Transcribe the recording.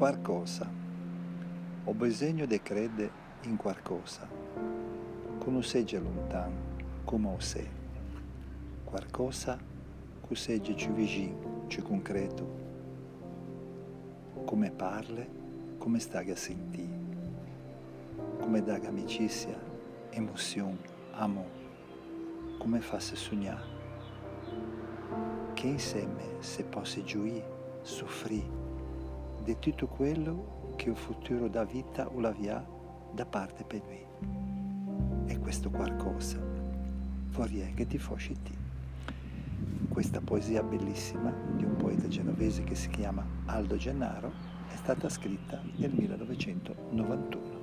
qualcosa. Ho bisogno di credere in qualcosa. Conoscegge lontano come sé. Qualcosa che segge più vicino, più concreto. Come parle, come stai a sentire. Come dà amicizia, emozione, amore. Come fa se sognare. Che insieme se possa gioire, soffrire di tutto quello che il futuro dà vita o la via da parte per lui. E questo qualcosa vorrei che ti fossi te. Questa poesia bellissima di un poeta genovese che si chiama Aldo Gennaro è stata scritta nel 1991.